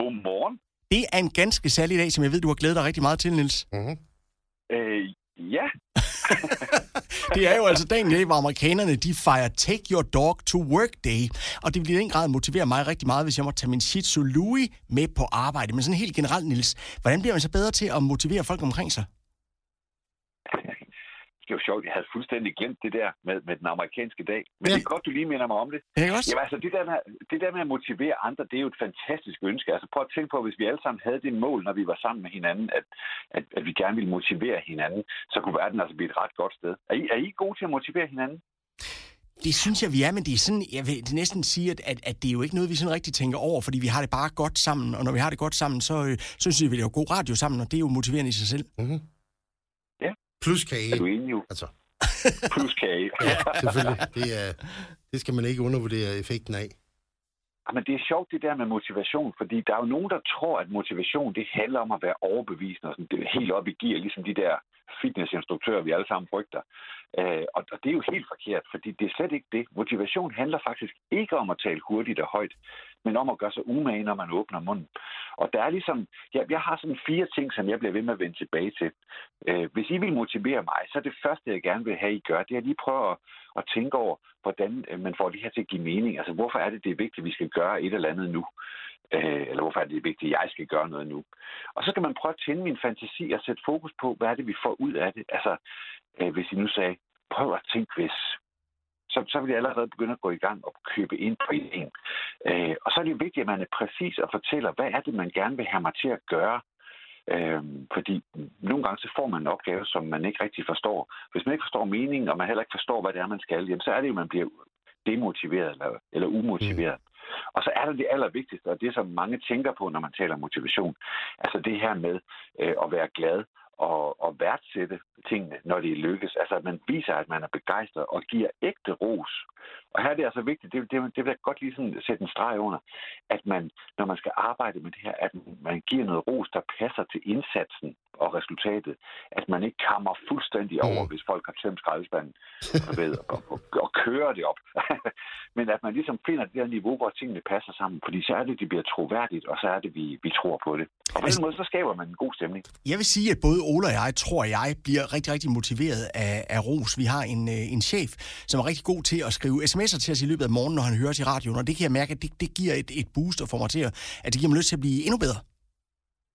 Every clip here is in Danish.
Godmorgen. Det er en ganske særlig dag, som jeg ved, du har glædet dig rigtig meget til, Niels. Mm-hmm. Øh, ja, Det er jo altså dagen i dag, hvor amerikanerne de fejrer Take Your Dog to Work Day. Og det vil i den grad motivere mig rigtig meget, hvis jeg må tage min Shih Tzu Louie med på arbejde. Men sådan helt generelt, Niels, hvordan bliver man så bedre til at motivere folk omkring sig? Det er jo sjovt. Jeg havde fuldstændig glemt det der med, med den amerikanske dag. Men Ja. ja. det er godt, du lige minder mig om det. Ikke også? Jamen altså, det der, med, det der med at motivere andre, det er jo et fantastisk ønske. Altså prøv at tænke på, hvis vi alle sammen havde det mål, når vi var sammen med hinanden, at, at, at vi gerne ville motivere hinanden, så kunne verden altså blive et ret godt sted. Er I, er I gode til at motivere hinanden? Det synes jeg, vi er, men det er sådan, jeg vil næsten sige, at, at, at det er jo ikke noget, vi sådan rigtig tænker over, fordi vi har det bare godt sammen, og når vi har det godt sammen, så, øh, så synes jeg, vi laver god radio sammen, og det er jo motiverende i sig selv. Mm-hmm. Plus kage. Er du enig jo? Altså, Plus kage. ja, selvfølgelig. Det, er, det skal man ikke undervurdere effekten af. Men det er sjovt, det der med motivation, fordi der er jo nogen, der tror, at motivation, det handler om at være overbevisende, og sådan, det er helt op i gear, ligesom de der fitnessinstruktører, vi alle sammen frygter. Øh, og, og det er jo helt forkert, fordi det er slet ikke det. Motivation handler faktisk ikke om at tale hurtigt og højt, men om at gøre sig umage, når man åbner munden. Og der er ligesom, jeg, jeg har sådan fire ting, som jeg bliver ved med at vende tilbage til. Øh, hvis I vil motivere mig, så er det første, jeg gerne vil have, I gør, det er at lige prøve at, at tænke over, hvordan øh, man får det her til at give mening. Altså, hvorfor er det, det er vigtigt, at vi skal gøre et eller andet nu? Øh, eller hvorfor er det vigtigt, at jeg skal gøre noget nu? Og så kan man prøve at tænde min fantasi og sætte fokus på, hvad er det, vi får ud af det? Altså, øh, hvis I nu sagde, prøv at tænke hvis, så, så vil jeg allerede begynde at gå i gang og købe ind på ideen. Øh, og så er det jo vigtigt, at man er præcis og fortæller, hvad er det, man gerne vil have mig til at gøre? Øh, fordi nogle gange så får man en opgave, som man ikke rigtig forstår. Hvis man ikke forstår meningen, og man heller ikke forstår, hvad det er, man skal, jamen, så er det jo, at man bliver demotiveret eller, eller umotiveret. Mm. Og så er der det allervigtigste, og det som mange tænker på, når man taler motivation. Altså det her med øh, at være glad og, og værdsætte tingene, når det lykkes. Altså at man viser, at man er begejstret og giver ægte ros. Og her er det altså vigtigt, det, det, det vil jeg godt lige sådan sætte en streg under, at man, når man skal arbejde med det her, at man giver noget ros, der passer til indsatsen og resultatet. At man ikke kammer fuldstændig over, Mm. hvis folk har tømt skraldespanden ved, og, og, og kører det op. Men at man ligesom finder det der niveau, hvor tingene passer sammen. Fordi så er det, det bliver troværdigt, og så er det, vi, vi tror på det. Og på den måde, så skaber man en god stemning. Jeg vil sige, at både Ola og jeg, tror jeg, bliver rigtig, rigtig motiveret af, af ros. Vi har en, øh, en chef, som er rigtig god til at skrive sms'er til os i løbet af morgenen, når han hører os i radioen, og det kan jeg mærke, at det, det giver et, et boost og får mig til at, at det giver mig lyst til at blive endnu bedre.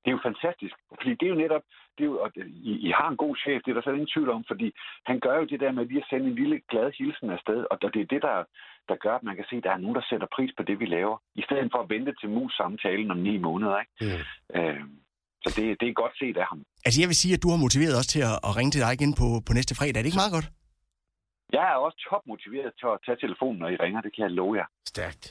Det er jo fantastisk, fordi det er jo netop, det er jo, og I, I har en god chef, det er der slet ingen tvivl om, fordi han gør jo det der med lige at sende en lille glad hilsen afsted, og det er det, der, der gør, at man kan se, at der er nogen, der sætter pris på det, vi laver, i stedet for at vente til mus-samtalen om ni måneder. Ikke? Mm. Øh, så det, det er godt set af ham. Altså jeg vil sige, at du har motiveret os til at, at ringe til dig igen på, på næste fredag. Er det ikke meget godt? Jeg er også topmotiveret til at tage telefonen, når I ringer, det kan jeg love jer. Stærkt.